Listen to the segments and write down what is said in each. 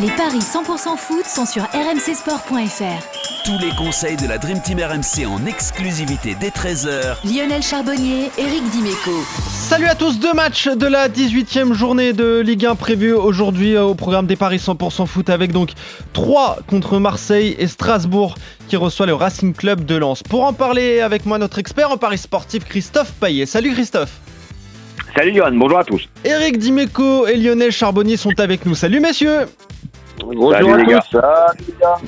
Les paris 100% foot sont sur rmcsport.fr. Tous les conseils de la Dream Team RMC en exclusivité dès 13h. Lionel Charbonnier, Eric Dimeco. Salut à tous, deux matchs de la 18e journée de Ligue 1 prévus aujourd'hui euh, au programme des paris 100% foot avec donc 3 contre Marseille et Strasbourg qui reçoit le Racing Club de Lens. Pour en parler avec moi, notre expert en paris sportif Christophe Paillet. Salut Christophe. Salut Johan, bonjour à tous. Eric Dimeco et Lionel Charbonnier sont avec nous. Salut messieurs. À les tous. Gars. Salut, les gars.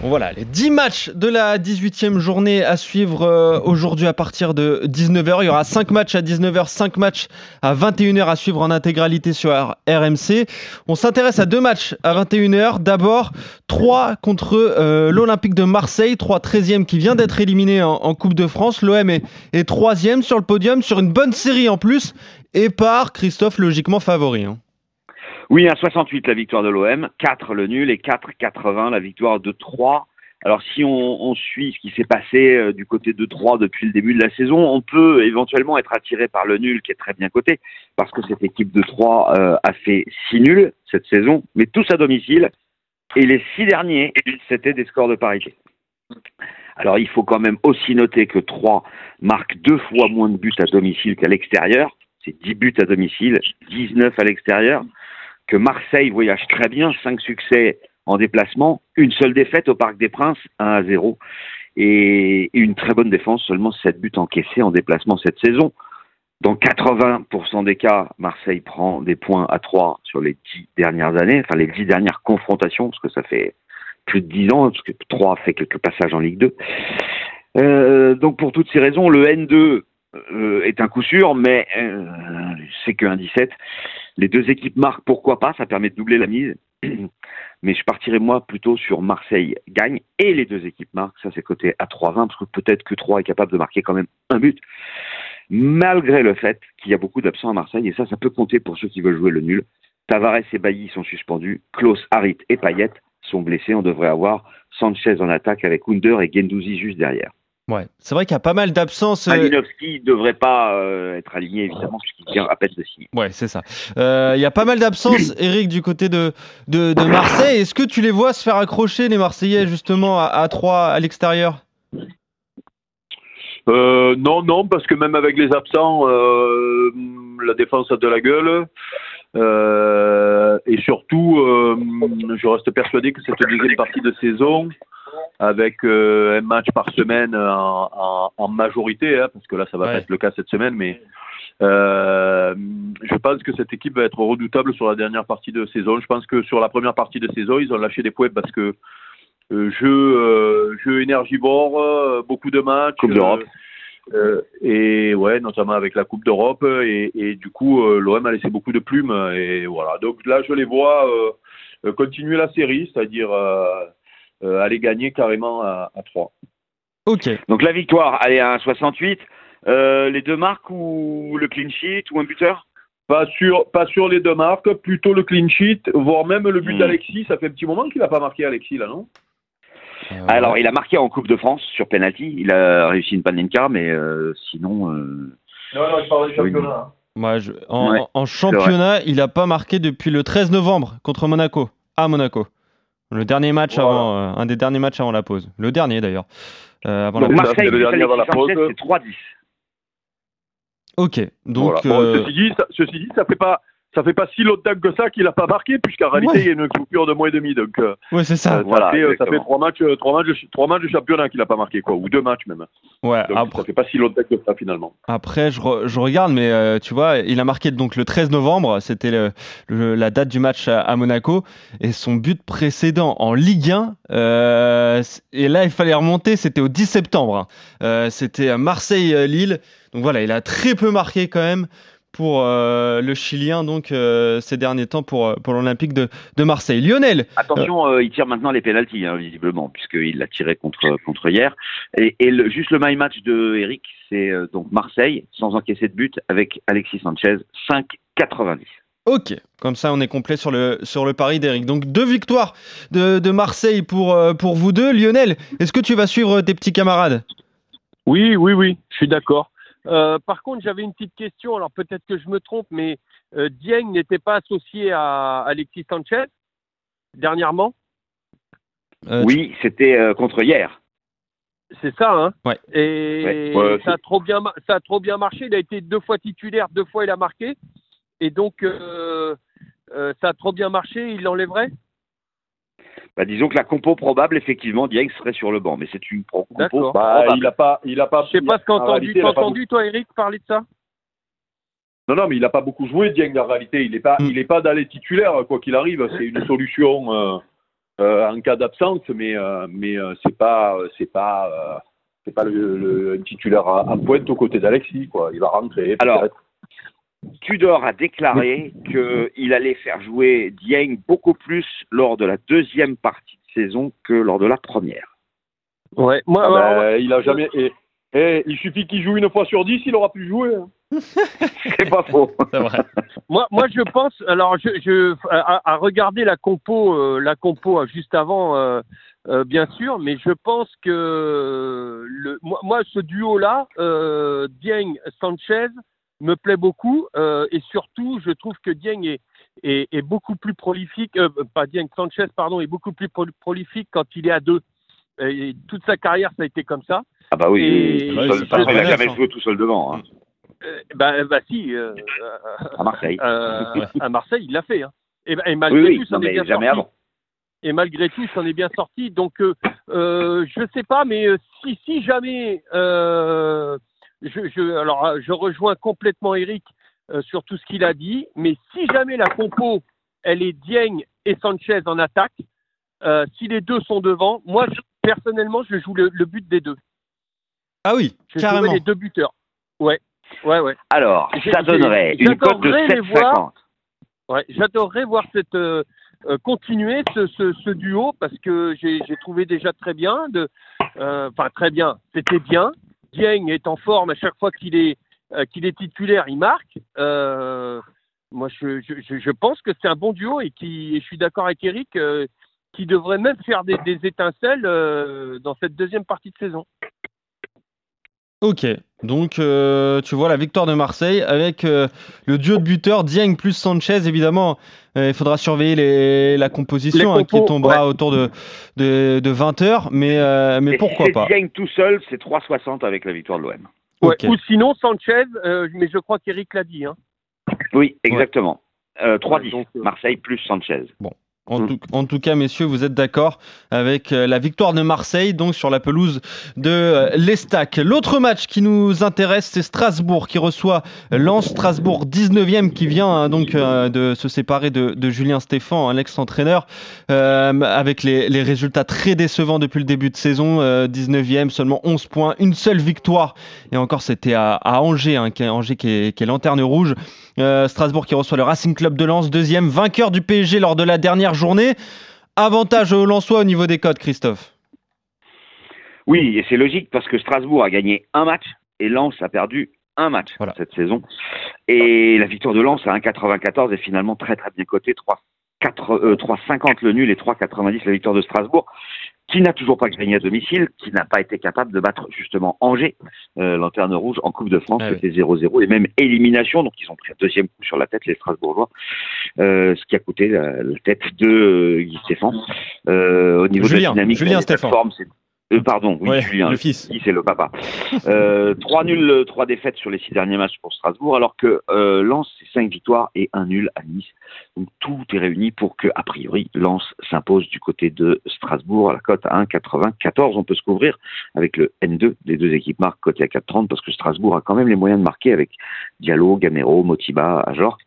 Voilà, les 10 matchs de la 18e journée à suivre euh, aujourd'hui à partir de 19h. Il y aura 5 matchs à 19h, 5 matchs à 21h à suivre en intégralité sur RMC. On s'intéresse à deux matchs à 21h. D'abord, 3 contre euh, l'Olympique de Marseille, 3 13e qui vient d'être éliminé en, Coupe de France. L'OM est, est 3e sur le podium, sur une bonne série en plus, et par Christophe logiquement favori. Hein. Oui, à 68 la victoire de l'OM, 4 le nul et 4-80 la victoire de 3. Alors si on, on suit ce qui s'est passé euh, du côté de 3 depuis le début de la saison, on peut éventuellement être attiré par le nul qui est très bien coté, parce que cette équipe de 3 euh, a fait 6 nuls cette saison, mais tous à domicile, et les 6 derniers, c'était des scores de parité. Alors il faut quand même aussi noter que 3 marque deux fois moins de buts à domicile qu'à l'extérieur, c'est 10 buts à domicile, 19 à l'extérieur que Marseille voyage très bien, 5 succès en déplacement, une seule défaite au Parc des Princes, 1 à 0, et une très bonne défense, seulement 7 buts encaissés en déplacement cette saison. Dans 80% des cas, Marseille prend des points à 3 sur les 10 dernières années, enfin les 10 dernières confrontations, parce que ça fait plus de 10 ans, parce que 3 fait quelques passages en Ligue 2. Euh, donc pour toutes ces raisons, le N2 euh, est un coup sûr, mais euh, c'est que 1-17. Les deux équipes marquent, pourquoi pas, ça permet de doubler la mise. Mais je partirais moi plutôt sur Marseille gagne et les deux équipes marquent. Ça c'est côté à 3-20 parce que peut-être que 3 est capable de marquer quand même un but. Malgré le fait qu'il y a beaucoup d'absents à Marseille et ça, ça peut compter pour ceux qui veulent jouer le nul. Tavares et Bailly sont suspendus. Klaus, Harit et Payet sont blessés. On devrait avoir Sanchez en attaque avec Under et Gendouzi juste derrière. Ouais, c'est vrai qu'il y a pas mal d'absences. Euh, Malinowski ne devrait pas euh, être aligné, évidemment, puisqu'il vient à peine de signer. Ouais, c'est ça. Euh, il y a pas mal d'absences, Eric, du côté de, de, de Marseille. Est-ce que tu les vois se faire accrocher, les Marseillais, justement, à, à 3 à l'extérieur? Euh, non, non, parce que même avec les absents, euh, la défense a de la gueule. Euh, et surtout, je reste persuadé que cette deuxième partie de saison, avec euh, un match par semaine en, en, en majorité, hein, parce que là, ça va Ouais. pas être le cas cette semaine, mais euh, je pense que cette équipe va être redoutable sur la dernière partie de saison. Je pense que sur la première partie de saison, ils ont lâché des points parce que euh, jeu, euh, jeu énergivore, euh, beaucoup de matchs. Coupe d'Europe. Euh, et ouais, notamment avec la Coupe d'Europe. Et, et du coup, euh, l'OM a laissé beaucoup de plumes. Et voilà. Donc là, je les vois euh, euh, continuer la série, c'est-à-dire euh, euh, aller gagner carrément à, à 3. Ok. Donc la victoire, elle est à 1,68. Euh, les deux marques ou le clean sheet ou un buteur? Pas sur, pas sur les deux marques, plutôt le clean sheet, voire même le but Hmm. d'Alexis. Ça fait un petit moment qu'il n'a pas marqué Alexis, là, non? Euh, Alors, il a marqué en Coupe de France sur penalty. Il a réussi une panenka, mais euh, sinon. euh, Non, non, je parle du championnat. moi, je- en, Ouais, en championnat, il n'a pas marqué depuis le 13 novembre contre Monaco, à Monaco. Le dernier match Voilà. avant, euh, un des derniers matchs avant la pause. Le dernier d'ailleurs. Euh, avant Donc la. Marseille, le plus dernier avant la pause. c'est 3-10. Ok. Donc, Voilà. Bon, euh, ceci, dit, ça, ceci dit, ça fait pas. Ça fait pas si longtemps que ça qu'il n'a pas marqué, puisqu'en réalité, Ouais. il y a une coupure de mois et demi. Donc, euh, ouais, c'est ça. voilà, fait, euh, ça fait trois matchs, euh, trois matchs, trois matchs de championnat qu'il n'a pas marqué, quoi, ou deux matchs même. Ouais. Donc, Après, ça fait pas si longtemps que ça, finalement. Après, je, re- je regarde, mais euh, tu vois, il a marqué donc le 13 novembre, c'était le- le- la date du match à, à Monaco, et son but précédent en Ligue 1, euh, c- et là il fallait remonter, c'était au 10 septembre, hein. Euh, c'était à Marseille-Lille, donc voilà, il a très peu marqué quand même pour euh, le Chilien donc euh, ces derniers temps pour, pour l'Olympique de, de, Marseille. Lionel Attention, il tire maintenant les pénalties, hein, visiblement, puisqu'il l'a tiré contre, contre hier. Et, et le, juste le my match de Eric, c'est donc Marseille, sans encaisser de but, avec Alexis Sanchez, 5,90. Ok, comme ça on est complet sur le, sur le pari d'Eric. Donc deux victoires de, de Marseille pour, pour vous deux. Lionel, est-ce que tu vas suivre tes petits camarades? Oui, oui, oui, je suis d'accord. Euh, par contre, j'avais une petite question. Alors peut-être que je me trompe, mais euh, Dieng n'était pas associé à Alexis Sanchez dernièrement? Euh, Oui, c'était euh, contre hier. C'est ça, hein? Ouais. Et ouais. ça, a trop bien, ça a trop bien marché. Il a été deux fois titulaire, deux fois il a marqué. Et donc, euh, ça a trop bien marché, il l'enlèverait? Bah, disons que la compo probable, effectivement, Dieng serait sur le banc, mais c'est une compo D'accord. Bah, il a pas, il a pas. Je sais pas ce qu'as entendu, toi, Eric, parler de ça? Non, non, mais il n'a pas beaucoup joué, Dieng, en réalité. Il n'est pas, il est pas dans les titulaires, quoi qu'il arrive. C'est une solution euh, euh, en cas d'absence, mais, euh, mais c'est pas, c'est pas, euh, c'est pas le, le titulaire en pointe aux côtés d'Alexis, quoi. Il va rentrer. Alors. Tudor a déclaré qu'il allait faire jouer Dieng beaucoup plus lors de la deuxième partie de saison que lors de la première. Ouais, moi, Ah alors, ben, il a jamais. Et, et il suffit qu'il joue une fois sur dix, il aura pu jouer. hein. C'est pas faux. C'est vrai. moi, moi, je pense. Alors, je, je à, à regarder la compo, euh, la compo euh, juste avant, euh, euh, bien sûr, mais je pense que le, moi, moi, ce duo-là, euh, Dieng Sanchez, me plaît beaucoup euh, et surtout, je trouve que Dieng est, est, est beaucoup plus prolifique. euh, pas Dieng Sanchez, pardon, est beaucoup plus pro- prolifique quand il est à deux. Et toute sa carrière, ça a été comme ça. Ah bah oui, Et- seul, il n'a jamais joué tout seul devant, hein, Euh, bah, bah si, euh, à Marseille. euh, à Marseille, il l'a fait. Hein. Et, et malgré oui, oui, tout, ça non, en est mais bien jamais sorti. avant. Et malgré tout, ça en est bien sorti. Donc, euh, euh, je sais pas, mais euh, si, si jamais, euh, je, je, alors, euh, je rejoins complètement Eric euh, sur tout ce qu'il a dit, mais si jamais la compo, elle est Dieng et Sanchez en attaque, euh, si les deux sont devant, moi, je- personnellement, je joue le, le but des deux. Ah oui, Je carrément. les deux buteurs. Ouais, ouais, ouais. Alors, ça donnerait une cote de j'adorerais les 7,50. Ouais, j'adorerais voir cette euh, euh, continuer ce, ce, ce duo parce que j'ai j'ai trouvé déjà très bien, de, euh, enfin très bien, c'était bien. Dieng est en forme à chaque fois qu'il est euh, qu'il est titulaire, il marque. Euh, moi, je, je, pense que c'est un bon duo et qui, et je suis d'accord avec Eric, euh, qui devrait même faire des, étincelles dans cette deuxième partie de saison. Ok, donc euh, tu vois la victoire de Marseille avec euh, le duo de buteurs Dieng plus Sanchez. Évidemment, euh, il faudra surveiller les- la composition Les hein, qui tombera autour de, de, de 20 heures, mais, euh, mais Et pourquoi si pas? Dieng tout seul, c'est 3,60 avec la victoire de l'OM. Ouais. Ou sinon Sanchez, euh, mais je crois qu'Eric l'a dit. Hein. Oui, exactement. Euh, 3,10. donc, euh, Marseille plus Sanchez. En, Mm. tout, en tout cas, messieurs, vous êtes d'accord avec euh, la victoire de Marseille, donc sur la pelouse de euh, l'Estac. L'autre match qui nous intéresse, c'est Strasbourg qui reçoit Lens. Strasbourg 19e qui vient hein, donc euh, de se séparer de, de Julien Stéphan, un ex-entraîneur, euh, avec les, les résultats très décevants depuis le début de saison. euh, 19e, seulement 11 points, une seule victoire. Et encore, c'était à, à Angers, hein, qui Angers qui est, qui est lanterne rouge. Euh, Strasbourg qui reçoit le Racing Club de Lens, deuxième, vainqueur du PSG lors de la dernière journée. Avantage aux Lensois au niveau des codes, Christophe. Oui, et c'est logique parce que Strasbourg a gagné un match et Lens a perdu un match Voilà. cette saison. Et la victoire de Lens à 1,94 est finalement très très bien cotée. 3, 4, euh, 3,50 le nul et 3,90 la victoire de Strasbourg, qui n'a toujours pas gagné à domicile, qui n'a pas été capable de battre justement Angers, euh, lanterne rouge, en Coupe de France, Ah oui. c'était 0-0 et même élimination. Donc ils ont pris un deuxième coup sur la tête, les Strasbourgeois, euh, ce qui a coûté la, la tête de euh, Guy Stéphane. Euh, au niveau de la dynamique, Julien Stéphane. c'est- euh, pardon, oui, Ouais, Julien. le fils. C'est le papa. Euh, trois nuls, trois défaites sur les six derniers matchs pour Strasbourg, alors que euh, Lens, c'est cinq victoires et un nul à Nice. Donc tout est réuni pour que, a priori, Lens s'impose du côté de Strasbourg à la cote à 1,94. On peut se couvrir avec le N2 des deux équipes marques coté à 4,30 parce que Strasbourg a quand même les moyens de marquer avec Diallo, Gamero, Motiba, Ajorc.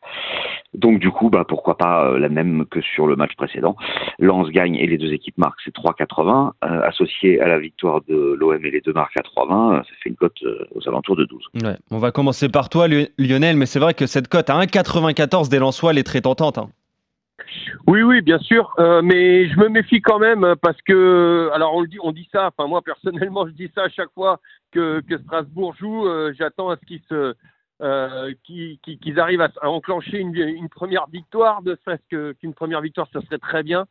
Donc du coup, bah, pourquoi pas euh, la même que sur le match précédent. Lens gagne et les deux équipes marquent, c'est 3,80. Euh, associé à la victoire de l'OM et les deux marques à 3,20, ça fait une cote euh, aux alentours de 12. Ouais. On va commencer par toi, Lionel, mais c'est vrai que cette cote à 1,94 des Lensois, elle est très tentante. Hein. Oui, oui, bien sûr, euh, mais je me méfie quand même parce que, alors on le dit, on dit ça. Enfin, moi personnellement, je dis ça à chaque fois que, que Strasbourg joue. J'attends à ce qu'ils se euh, qu'ils arrivent à, enclencher une, une, première victoire, de serait-ce qu'une première victoire, ça serait très bien.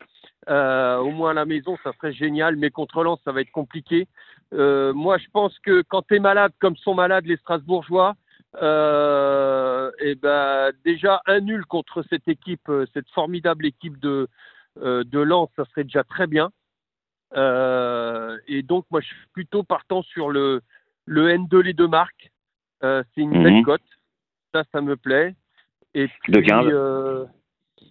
Euh, au moins à la maison, ça serait génial, mais contre Lens, ça va être compliqué. Euh, moi, je pense que quand tu es malade, comme sont malades les Strasbourgeois, euh, et ben déjà un nul contre cette équipe, euh, cette formidable équipe de de Lens, ça serait déjà très bien. et donc, moi, je suis plutôt partant sur le le N2 les deux marques. Euh, c'est une belle mhm. cote. Ça, ça me plaît. Et puis, de 15. Euh,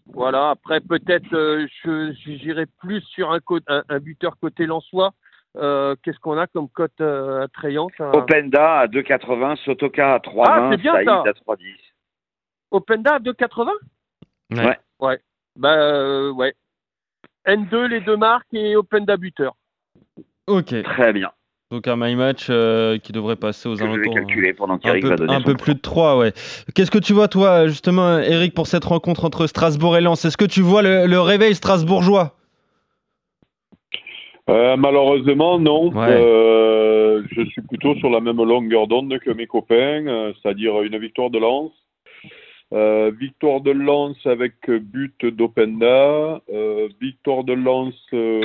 voilà. Après, peut-être, euh, je j'irai plus sur un, un, un, buteur côté Lensois. Qu'est-ce qu'on a comme cote attrayante Openda à 2,80, Sotoka à 3,20, ah, c'est bien, ça. à 3,10. Openda à 2,80 Ouais. Ouais. Bah, ouais. N2, les deux marques et Openda buteur. Ok. Très bien. Donc un my match euh, qui devrait passer aux alentours. Je vais calculer pendant un peu, va donner un peu plus de 3, ouais. Qu'est-ce que tu vois, toi, justement, Eric, pour cette rencontre entre Strasbourg et Lens? Est-ce que tu vois le, le réveil strasbourgeois? Euh, Malheureusement, non. Ouais. Euh, je suis plutôt sur la même longueur d'onde que mes copains, euh, c'est-à-dire une victoire de Lens. Euh, victoire de Lens avec but d'Openda, euh, victoire de Lens euh,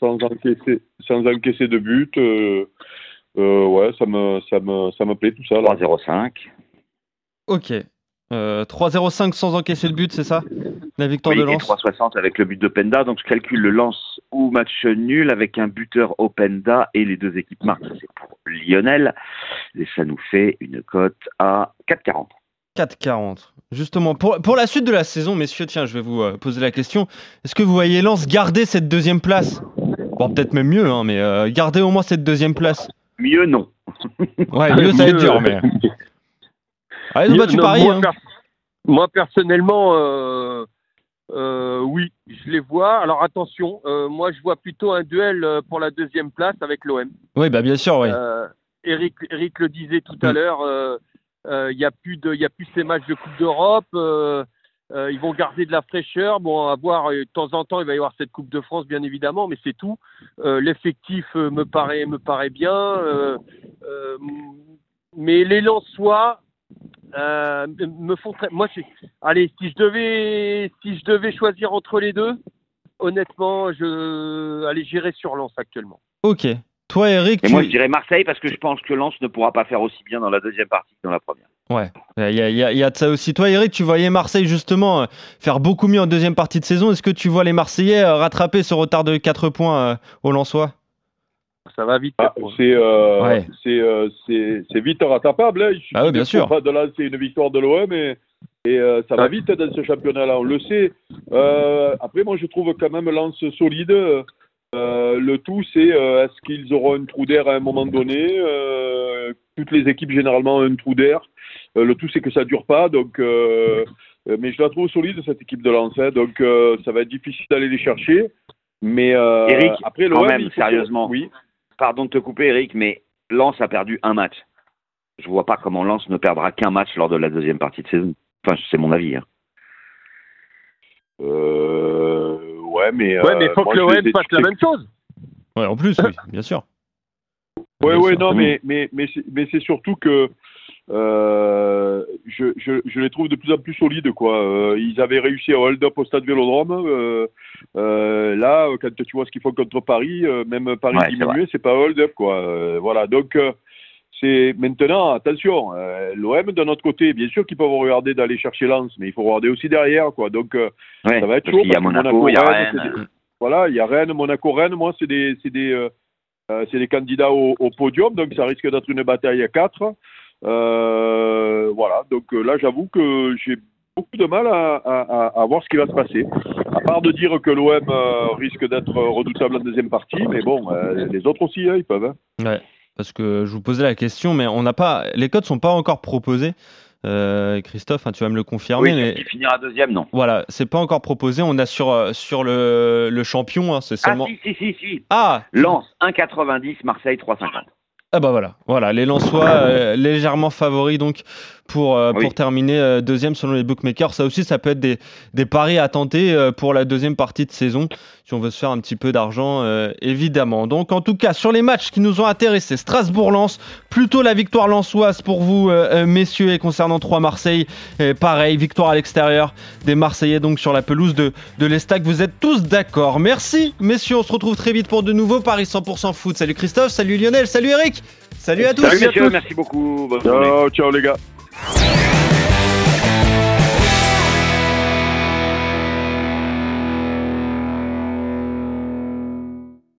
sans encaisser sans encaisser de but. Euh, euh, ouais, ça me ça me ça me plaît tout ça. 3-0-5. Ok. 3-0-5 sans encaisser de but, c'est ça? La victoire oui, de Lens. 3-60 avec le but d'Openda. Donc je calcule le Lens ou match nul avec un buteur Openda et les deux équipes marquent. C'est pour Lionel. Et ça nous fait une cote à 4-40. 4,40. Justement, pour, pour la suite de la saison, messieurs, tiens, je vais vous euh, poser la question. Est-ce que vous voyez Lens garder cette deuxième place? Bon, peut-être même mieux, hein, mais euh, garder au moins cette deuxième place? Mieux, non. Ouais, mieux, ça va être dur, mais. Allez, Mieux, bah, tu non, paries. moi, hein. per- moi, personnellement, euh, euh, oui, je les vois. Alors attention, euh, moi je vois plutôt un duel euh, pour la deuxième place avec l'OM. Oui, bah bien sûr, oui. Euh, Eric, Eric le disait tout Mm. à l'heure, euh, euh, il n'y a plus de, il a plus ces matchs de Coupe d'Europe. euh, euh, ils vont garder de la fraîcheur. Bon, à voir euh, de temps en temps, il va y avoir cette Coupe de France, bien évidemment, mais c'est tout. Euh, L'effectif euh, me paraît, me paraît bien. euh, euh, mais les Lensois euh, me font très. Moi, allez, si je devais, si je devais choisir entre les deux, honnêtement, je, allez, j'irai sur Lens actuellement. Ok. Toi, Eric, Et tu... moi, je dirais Marseille parce que je pense que Lens ne pourra pas faire aussi bien dans la deuxième partie que dans la première. Ouais, il y a, y y de ça aussi. Toi, Eric, tu voyais Marseille justement euh, faire beaucoup mieux en deuxième partie de saison. Est-ce que tu vois les Marseillais euh, rattraper ce retard de 4 points euh, au Lensois? Ça va vite. Ah, c'est euh, Ouais. c'est euh, c'est c'est vite rattrapable. Hein. Suffit Ah oui, bien de- sûr. pas de lancer une victoire de l'OM et, et euh, ça va Ouais. vite dans ce championnat-là. On le sait. Euh, après, moi, je trouve quand même Lens solide. Euh, le tout, c'est euh, est-ce qu'ils auront un trou d'air à un moment donné Euh, Toutes les équipes généralement ont un trou d'air. Le tout, c'est que ça dure pas. Donc, mais je la trouve solide cette équipe de Lens. hein. donc, ça va être difficile d'aller les chercher. Mais Eric, après quand même, sérieusement. oui. Pardon de te couper, Eric, mais Lens a perdu un match. Je vois pas comment Lens ne perdra qu'un match lors de la deuxième partie de saison. Enfin, c'est mon avis. hein. Euh, ouais, mais. Ouais, mais il euh, faut moi, que l'OM fasse la même chose. Ouais, en plus, oui, bien sûr. Ouais, Bien ouais, sûr. non, mais, mais, mais, c'est- mais c'est surtout que euh, je, je, je les trouve de plus en plus solides, quoi. Euh, ils avaient réussi à hold up au stade Vélodrome. Euh, euh, là, quand tu vois ce qu'ils font contre Paris, euh, même Paris Ouais, diminué, c'est pas hold up, quoi. Euh, voilà, donc. C'est maintenant, attention, euh, l'OM de notre côté, bien sûr qu'ils peuvent regarder d'aller chercher Lens, mais il faut regarder aussi derrière, quoi. Donc, euh, Ouais, ça va être chaud. qu'il y a Monaco, il y a Rennes, Rennes. c'est des- voilà, il y a Rennes, Monaco, Rennes. Moi, c'est des, c'est des, euh, c'est des candidats au, au podium, donc ça risque d'être une bataille à quatre. Euh, voilà, donc là, j'avoue que j'ai beaucoup de mal à, à, à- à voir ce qui va se passer. À part de dire que l'OM euh, risque d'être redoutable en deuxième partie, mais bon, euh, les autres aussi, hein, ils peuvent. hein. Ouais, parce que je vous posais la question, mais on n'a pas, les codes sont pas encore proposés. Euh, Christophe, hein, tu vas me le confirmer. Oui, mais qui finira deuxième, non. voilà, c'est pas encore proposé. On a sur, euh, sur le, le champion, hein, c'est Ah seulement. si, si, si, si. Ah, Lens 1,90, Marseille 3,50. Ah bah voilà, voilà les Lensois euh, légèrement favoris donc pour, euh, Oui. pour terminer euh, deuxième selon les bookmakers. Ça aussi, ça peut être des, des paris à tenter pour la deuxième partie de saison si on veut se faire un petit peu d'argent évidemment. Donc en tout cas sur les matchs qui nous ont intéressés, Strasbourg-Lens, plutôt la victoire lensoise pour vous messieurs et concernant 3 Marseille, pareil, victoire à l'extérieur des Marseillais donc sur la pelouse de, de l'Estac. Vous êtes tous d'accord. Merci messieurs, on se retrouve très vite pour de nouveaux paris 100% foot. Salut Christophe, salut Lionel, salut Eric. Salut à tous. Salut messieurs, merci beaucoup. Bonne journée. Ciao, ciao les gars.